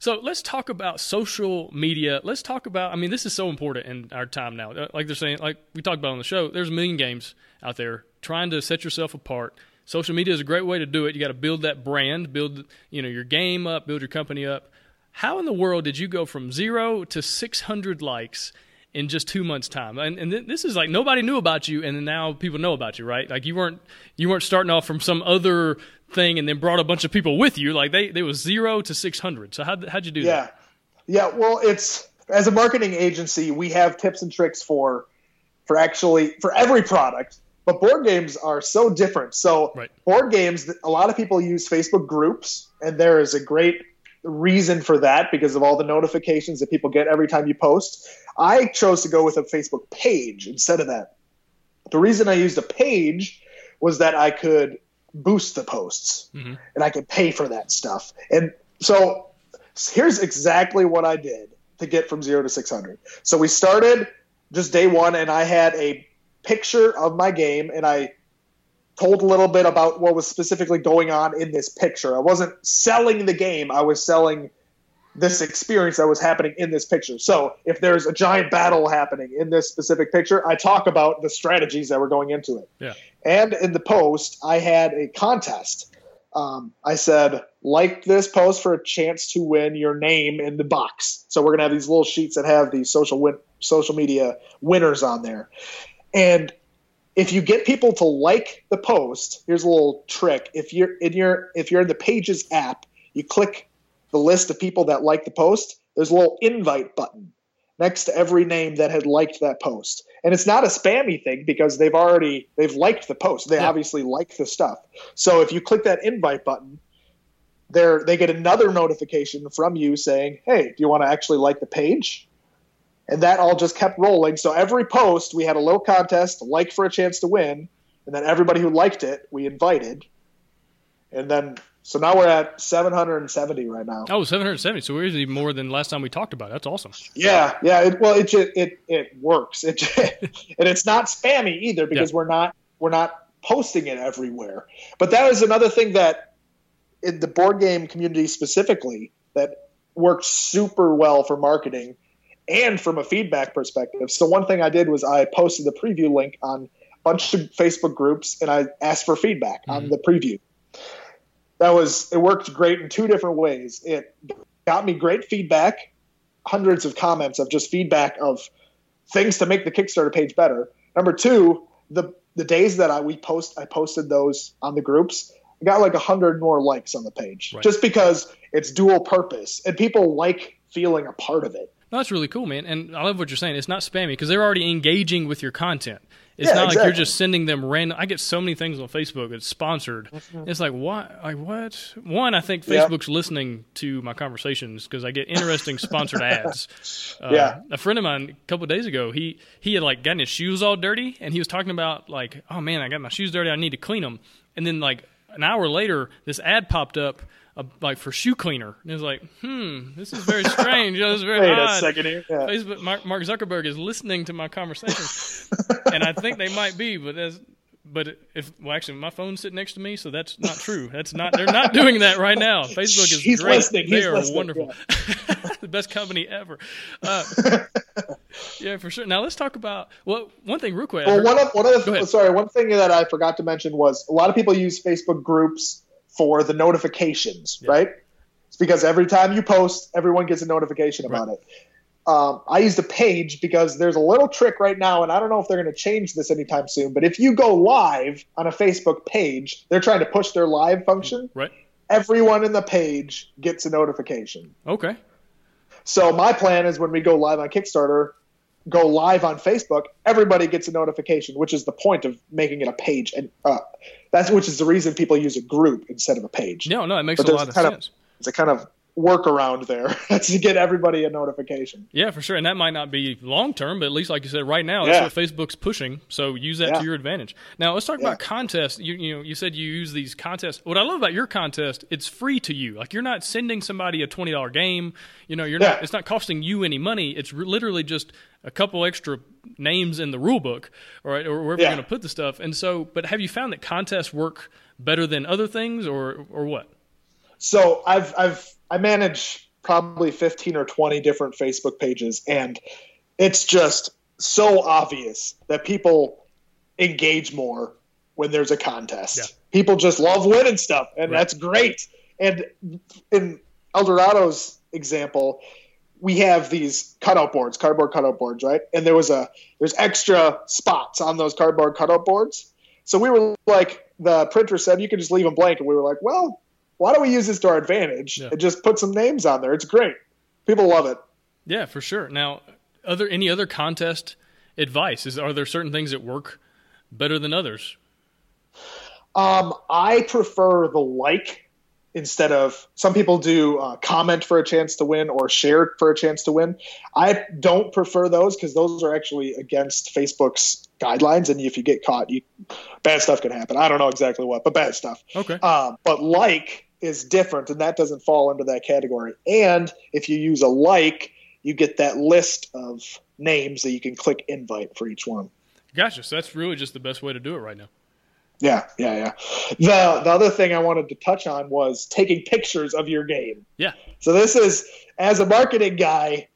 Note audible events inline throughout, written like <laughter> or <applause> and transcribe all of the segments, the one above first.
So let's talk about social media. Let's talk about. I mean, this is so important in our time now. Uh, Like they're saying, like we talked about on the show. There's a million games out there trying to set yourself apart. Social media is a great way to do it. You got to build that brand, build you know your game up, build your company up. How in the world did you go from zero to 600 likes in just two months' time? And, and th- this is like nobody knew about you, and now people know about you, right? Like you weren't you weren't starting off from some other thing and then brought a bunch of people with you. Like they they was zero to 600. So how how'd you do Yeah. that? Yeah. Yeah, well, it's as a marketing agency, we have tips and tricks for for actually for every product. But board games are so different. So Right. board games, a lot of people use Facebook groups, and there is a great reason for that because of all the notifications that people get every time you post. I chose to go with a Facebook page instead of that. The reason I used a page was that I could boost the posts Mhm. and I could pay for that stuff. And so here's exactly what I did to get from zero to 600. So we started just day one, and I had a picture of my game, and I told a little bit about what was specifically going on in this picture. I wasn't selling the game, I was selling this experience that was happening in this picture. So if there's a giant battle happening in this specific picture, I talk about the strategies that were going into it. Yeah. And in the post, I had a contest. Um, I said, like this post for a chance to win your name in the box. So we're gonna have these little sheets that have these social win- social media winners on there. And if you get people to like the post, here's a little trick. If you're in your if you're in the Pages app, you click the list of people that like the post. There's a little invite button next to every name that had liked that post. And it's not a spammy thing because they've already they've liked the post. They Yeah. obviously like the stuff. So if you click that invite button, they they get another notification from you saying, "Hey, do you want to actually like the page?" And that all just kept rolling. So every post, we had a little contest, like for a chance to win, and then everybody who liked it, we invited. And then, so now we're at 770 right now. Oh, 770. So we're usually more than last time we talked about. it. That's awesome. Yeah, yeah. It, well, it it it works. It <laughs> and it's not spammy either because we're not we're not posting it everywhere. But that is another thing that in the board game community specifically that works super well for marketing and from a feedback perspective. So one thing I did was I posted the preview link on a bunch of Facebook groups and I asked for feedback on mm-hmm. the preview. That was it worked great in two different ways. It got me great feedback hundreds of comments of just feedback of things to make the Kickstarter page better. Number two, the the days that I we post I posted those on the groups, I got like a hundred more likes on the page Right. just because it's dual purpose and people like feeling a part of it. No, that's really cool, man. And I love what you're saying. It's not spammy because they're already engaging with your content. It's Yeah, not like you're just sending them random. I get so many things on Facebook that's sponsored. It's like what? Like what? One, I think Yeah. Facebook's listening to my conversations because I get interesting sponsored ads. <laughs> Uh, Yeah. A friend of mine a couple of days ago, he he had like gotten his shoes all dirty, and he was talking about like, oh man, I got my shoes dirty. I need to clean them. And then like an hour later, this ad popped up. Uh, like for shoe cleaner, and it was like, hmm, this is very strange. You know, this is very <laughs> Wait odd. a second here. Yeah. Facebook, Mark, Mark Zuckerberg is listening to my conversations, <laughs> and I think they might be, but as but if well, actually, my phone's sitting next to me, so that's not true. That's not. They're not doing that right now. <laughs> Facebook is He's great. listening. They He's are listening, wonderful. the best company ever. Uh, yeah, for sure. Now let's talk about well, one thing real quick. Well, one of one of the sorry, one thing that I forgot to mention was a lot of people use Facebook groups for the notifications, right? It's because every time you post, everyone gets a notification about it. Um, I used a page because there's a little trick right now, and I don't know if they're going to change this anytime soon. But if you go live on a Facebook page, they're trying to push their live function. right. Everyone in the page gets a notification. Okay. So my plan is when we go live on Kickstarter, go live on Facebook, everybody gets a notification, which is the point of making it a page, and uh, that's which is the reason people use a group instead of a page. No, no, it makes But a lot of kind of- sense. It's a kind of workaround there <laughs> to get everybody a notification. Yeah, for sure. And that might not be long term, but at least, like you said, right now, that's Yeah. what Facebook's pushing. So use that Yeah. to your advantage. Now, let's talk Yeah. about contests. You, you know, you said you use these contests. What I love about your contest, it's free to you. Like you're not sending somebody a twenty dollar game. You know, you're not. It's not costing you any money. It's re- literally just a couple extra names in the rule book, all right, or wherever you're going to put the stuff. And so, but have you found that contests work better than other things, or or what? So I've I've I manage probably 15 or 20 different Facebook pages, and it's just so obvious that people engage more when there's a contest. Yeah. People just love winning stuff, and right. that's great. And in Eldorado's example, we have these cutout boards, cardboard cutout boards, right? And there was a there's extra spots on those cardboard cutout boards. So we were like, the printer said you could just leave them blank, and we were like, well, why don't we use this to our advantage yeah. and just put some names on there? It's great. People love it. Yeah, for sure. Now, other any other contest advice? Is are there certain things that work better than others? Um, I prefer the like instead of some people do uh, comment for a chance to win or share for a chance to win. I don't prefer those because those are actually against Facebook's guidelines, and if you get caught, you bad stuff can happen. I don't know exactly what, but bad stuff. Okay. Um, but like is different, and that doesn't fall under that category. And if you use a like, you get that list of names that you can click invite for each one. Gotcha. So that's really just the best way to do it right now. Yeah, yeah, yeah. The the other thing I wanted to touch on was taking pictures of your game. Yeah. So this is as a marketing guy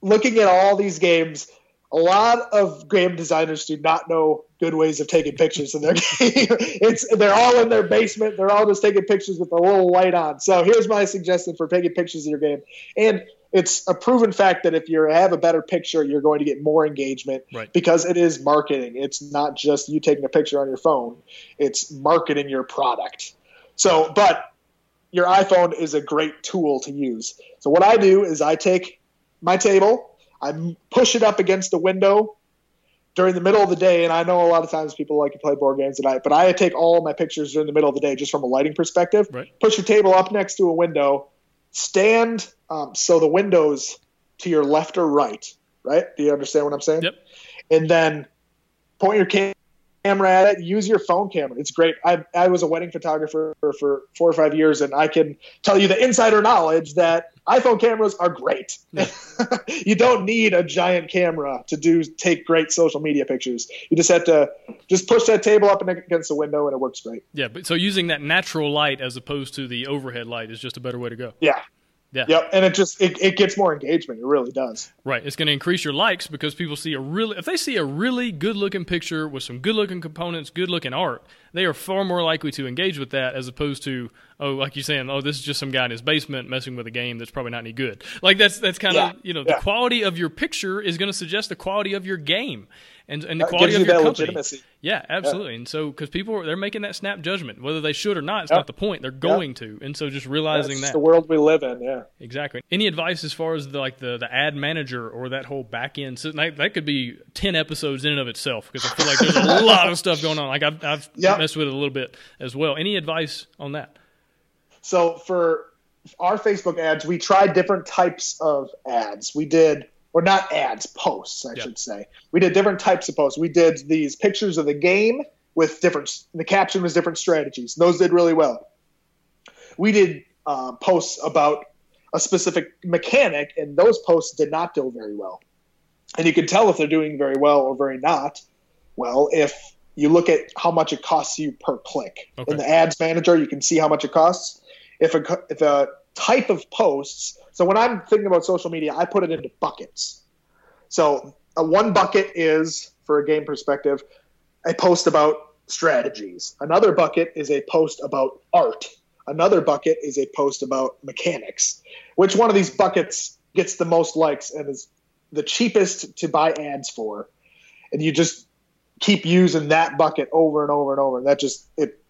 looking at all these games, a lot of game designers do not know good ways of taking pictures in their <laughs> game. it's they're all in their basement. They're all just taking pictures with a little light on. So here's my suggestion for taking pictures of your game. And it's a proven fact that if you have a better picture, you're going to get more engagement right. because it is marketing. It's not just you taking a picture on your phone; it's marketing your product. So, but your iPhone is a great tool to use. So what I do is I take my table, I push it up against a window during the middle of the day, and I know a lot of times people like to play board games at night, but I take all my pictures during the middle of the day just from a lighting perspective. Right. Push your table up next to a window, stand um, so the windows to your left or right, right? Do you understand what I'm saying? Yep. And then point your cam- camera at it. Use your phone camera. It's great. I, I was a wedding photographer for, four or five years, and I can tell you the insider knowledge that iPhone cameras are great. <laughs> You don't need a giant camera to do take great social media pictures. You just have to just push that table up against the window, and it works great. Yeah, but so using that natural light as opposed to the overhead light is just a better way to go. Yeah, yeah. Yep. And it just it, it gets more engagement. It really does. Right. It's going to increase your likes because people see a really if they see a really good looking picture with some good looking components, good looking art, they are far more likely to engage with that as opposed to oh like you're saying oh this is just some guy in his basement messing with a game that's probably not any good. Like that's that's kind of yeah. you know yeah. the quality of your picture is going to suggest the quality of your game and and the quality of your company. Legitimacy. Yeah, absolutely. Yeah. And so because people they're making that snap judgment whether they should or not, it's not the point. They're going to, and so just realizing That's that the world we live in. Yeah, exactly. Any advice as far as the, like the the ad manager or that whole back end? So that, that could be ten episodes in and of itself because I feel like there's a <laughs> lot of stuff going on. Like I've, I've messed with it a little bit as well. Any advice on that? So for our Facebook ads, we tried different types of ads. We did or not ads, posts, I yep. should say. We did different types of posts. We did these pictures of the game with different, the caption was different strategies. Those did really well. We did uh, posts about a specific mechanic, and those posts did not do very well. And you can tell if they're doing very well or very not well if you look at how much it costs you per click. Okay. In the ads manager, you can see how much it costs. If a, if a type of posts so when I'm thinking about social media, I put it into buckets. So a one bucket is, for a game perspective, a post about strategies. Another bucket is a post about art. Another bucket is a post about mechanics. Which one of these buckets gets the most likes and is the cheapest to buy ads for? And you just keep using that bucket over and over and over. And That just it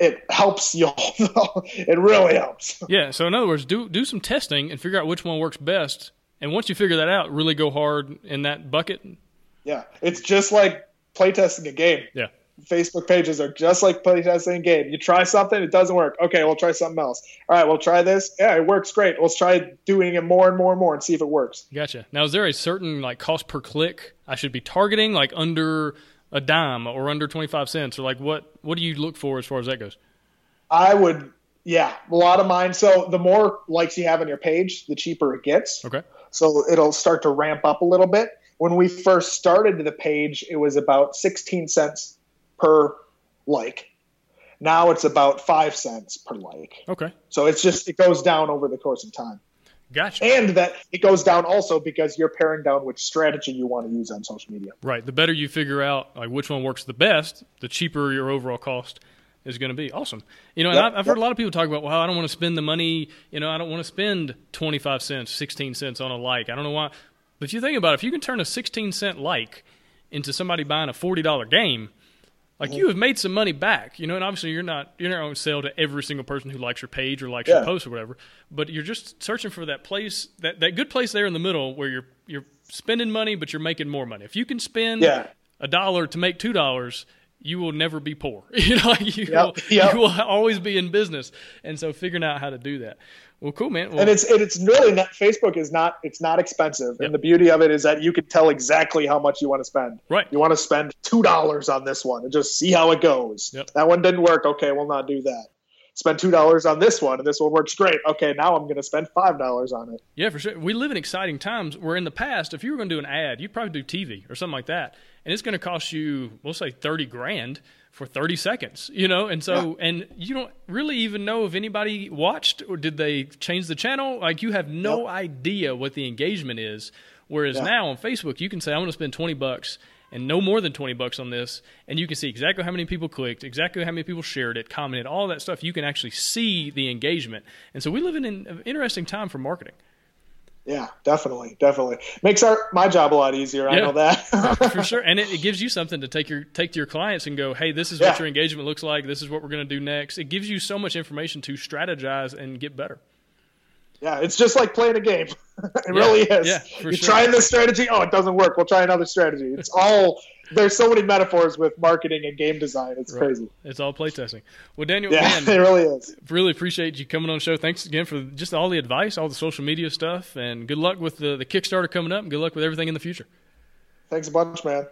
it helps you. <laughs> it really helps. Yeah. So in other words, do do some testing and figure out which one works best. And once you figure that out, really go hard in that bucket. Yeah, it's just like playtesting a game. Yeah. Facebook pages are just like playtesting a game. You try something, it doesn't work. Okay, we'll try something else. All right, we'll try this. Yeah, it works great. Let's try doing it more and more and more and see if it works. Gotcha. Now, is there a certain like cost per click I should be targeting, like under a dime or under 25 cents or like what what do you look for as far as that goes? I would yeah a lot of mine so the more likes you have on your page the cheaper it gets. Okay. So it'll start to ramp up a little bit. When we first started the page it was about 16 cents per like. Now it's about five cents per like. Okay. So it's just it goes down over the course of time Gotcha. And that it goes down also because you're paring down which strategy you want to use on social media. Right. The better you figure out like which one works the best, the cheaper your overall cost is going to be. Awesome. You know, yep, I've, I've yep. heard a lot of people talk about, well, I don't want to spend the money. You know, I don't want to spend twenty five cents, sixteen cents on a like. I don't know why. But if you think about it, if you can turn a sixteen cent like into somebody buying a forty dollar game, like mm-hmm. you have made some money back, you know, and obviously you're not you're not going to sell to every single person who likes your page or likes yeah. your post or whatever, but you're just searching for that place that, that good place there in the middle where you're you're spending money but you're making more money. If you can spend yeah. a dollar to make two dollars, you will never be poor. <laughs> you know, you, yep. will, yep. you will always be in business. And so figuring out how to do that. Well, cool, man. Well, and it's and it's really not Facebook is not it's not expensive, yep. and the beauty of it is that you can tell exactly how much you want to spend. Right. You want to spend two dollars on this one and just see how it goes. That one didn't work. Okay, we'll not do that. Spend two dollars on this one, and this one works great. Okay, now I'm going to spend five dollars on it. Yeah, for sure. We live in exciting times where in the past, if you were going to do an ad, you'd probably do TV or something like that, and it's going to cost you, we'll say, thirty grand for 30 seconds, you know? And so, yeah. and you don't really even know if anybody watched or did they change the channel? Like, you have no yep. idea what the engagement is. Whereas yeah. now on Facebook, you can say, I'm going to spend 20 bucks and no more than 20 bucks on this. And you can see exactly how many people clicked, exactly how many people shared it, commented, all that stuff. You can actually see the engagement. And so we live in an interesting time for marketing. Yeah, definitely, definitely makes our my job a lot easier. Yeah, I know that <laughs> for sure, and it, it, <laughs> gives you something to take your take to your clients and go, hey, this is yeah. what your engagement looks like. This is what we're going to do next. It gives you so much information to strategize and get better. Yeah, it's just like playing a game. <laughs> it yeah, really is. Yeah, You're sure. trying this strategy. Oh, it doesn't work. We'll try another strategy. It's all there's so many metaphors with marketing and game design. It's right. crazy. It's all playtesting. Well, Daniel, yeah, man, <laughs> it really is. Really appreciate you coming on the show. Thanks again for just all the advice, all the social media stuff, and good luck with the, the Kickstarter coming up, and good luck with everything in the future. Thanks a bunch, man.